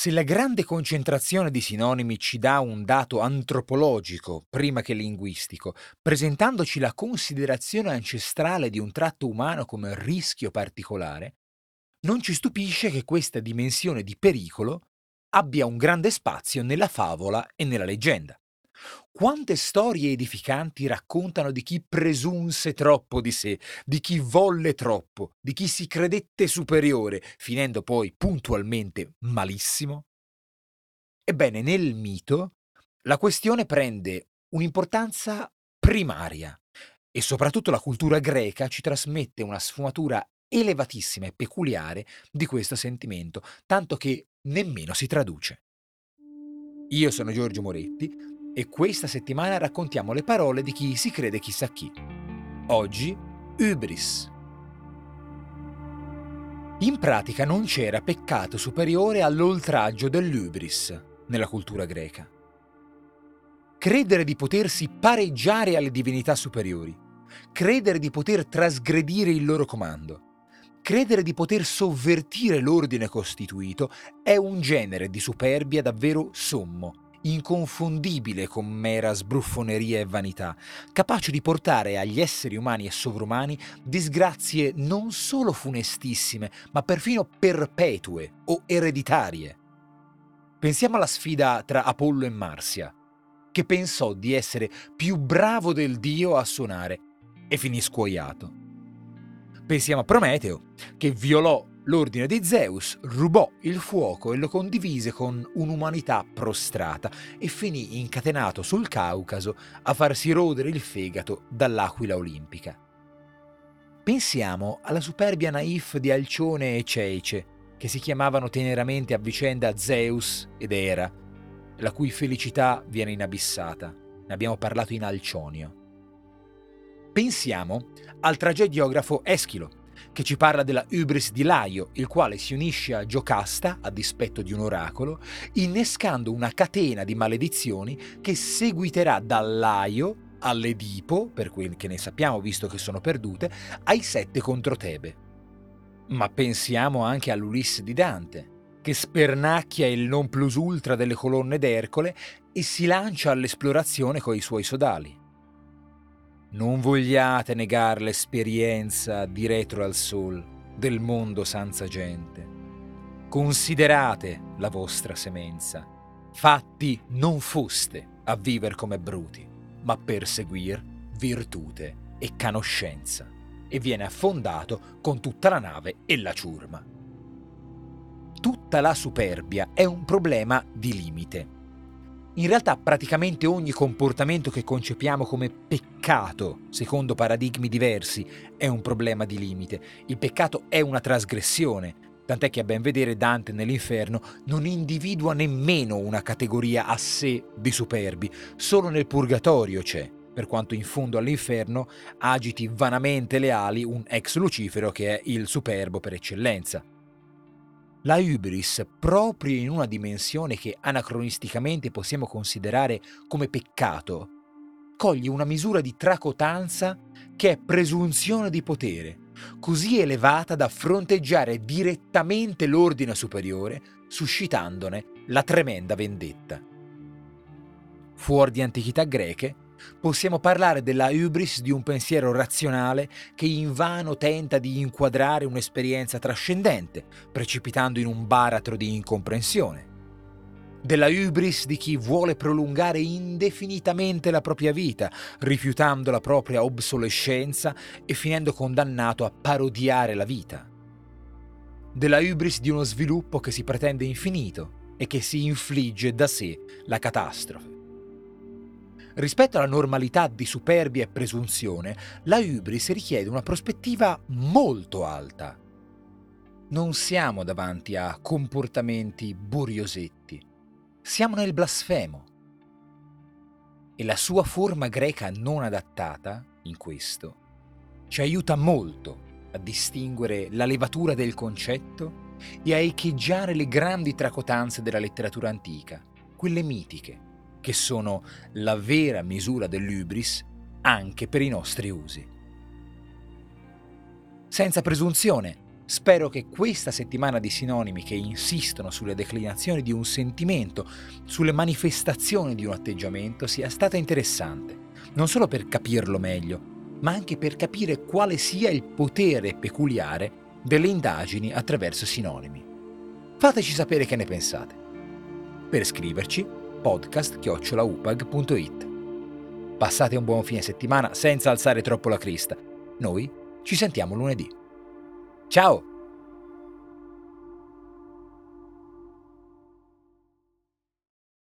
Se la grande concentrazione di sinonimi ci dà un dato antropologico prima che linguistico, presentandoci la considerazione ancestrale di un tratto umano come rischio particolare, non ci stupisce che questa dimensione di pericolo abbia un grande spazio nella favola e nella leggenda. Quante storie edificanti raccontano di chi presunse troppo di sé, di chi volle troppo, di chi si credette superiore, finendo poi puntualmente malissimo? Ebbene, nel mito la questione prende un'importanza primaria e soprattutto la cultura greca ci trasmette una sfumatura elevatissima e peculiare di questo sentimento, tanto che nemmeno si traduce. Io sono Giorgio Moretti e questa settimana raccontiamo le parole di chi si crede chissà chi. Oggi, Ubris. In pratica non c'era peccato superiore all'oltraggio dell'Ubris nella cultura greca. Credere di potersi pareggiare alle divinità superiori, credere di poter trasgredire il loro comando, credere di poter sovvertire l'ordine costituito è un genere di superbia davvero sommo inconfondibile con mera sbruffoneria e vanità, capace di portare agli esseri umani e sovrumani disgrazie non solo funestissime, ma perfino perpetue o ereditarie. Pensiamo alla sfida tra Apollo e Marsia, che pensò di essere più bravo del dio a suonare e finì scuoiato. Pensiamo a Prometeo, che violò l'ordine di Zeus, rubò il fuoco e lo condivise con un'umanità prostrata e finì incatenato sul Caucaso a farsi rodere il fegato dall'aquila olimpica. Pensiamo alla superbia naif di Alcione e Ceice, che si chiamavano teneramente a vicenda Zeus ed Era, la cui felicità viene inabissata. Ne abbiamo parlato in Alcionio. Pensiamo al tragediografo Eschilo, che ci parla della Ubris di Laio, il quale si unisce a Giocasta, a dispetto di un oracolo, innescando una catena di maledizioni che seguiterà dal Laio all'Edipo, per quel che ne sappiamo visto che sono perdute, ai sette contro Tebe. Ma pensiamo anche all'Ulisse di Dante, che spernacchia il non plus ultra delle colonne d'Ercole e si lancia all'esplorazione coi suoi sodali. Non vogliate negare l'esperienza di Retro al Sol, del mondo senza gente. Considerate la vostra semenza. Fatti non foste a viver come bruti, ma per seguir virtute e canoscenza. E viene affondato con tutta la nave e la ciurma. Tutta la superbia è un problema di limite in realtà praticamente ogni comportamento che concepiamo come peccato, secondo paradigmi diversi, è un problema di limite. Il peccato è una trasgressione, tant'è che a ben vedere Dante nell'inferno non individua nemmeno una categoria a sé di superbi, solo nel purgatorio c'è, per quanto in fondo all'inferno agiti vanamente le ali un ex Lucifero che è il superbo per eccellenza. La hubris, proprio in una dimensione che anacronisticamente possiamo considerare come peccato, coglie una misura di tracotanza che è presunzione di potere, così elevata da fronteggiare direttamente l'ordine superiore, suscitandone la tremenda vendetta. Fuori di antichità greche, possiamo parlare della hubris di un pensiero razionale che invano tenta di inquadrare un'esperienza trascendente, precipitando in un baratro di incomprensione. Della hubris di chi vuole prolungare indefinitamente la propria vita, rifiutando la propria obsolescenza e finendo condannato a parodiare la vita. Della hubris di uno sviluppo che si pretende infinito e che si infligge da sé la catastrofe. Rispetto alla normalità di superbia e presunzione, la hubris richiede una prospettiva molto alta. Non siamo davanti a comportamenti buriosetti. siamo nel blasfemo. E la sua forma greca non adattata, in questo, ci aiuta molto a distinguere la levatura del concetto e a echeggiare le grandi tracotanze della letteratura antica, quelle mitiche, che sono la vera misura dell'ubris anche per i nostri usi. Senza presunzione, spero che questa settimana di sinonimi che insistono sulle declinazioni di un sentimento, sulle manifestazioni di un atteggiamento, sia stata interessante, non solo per capirlo meglio, ma anche per capire quale sia il potere peculiare delle indagini attraverso sinonimi. Fateci sapere che ne pensate. Per scriverci, podcast-upag.it. Passate un buon fine settimana senza alzare troppo la crista. Noi ci sentiamo lunedì. Ciao!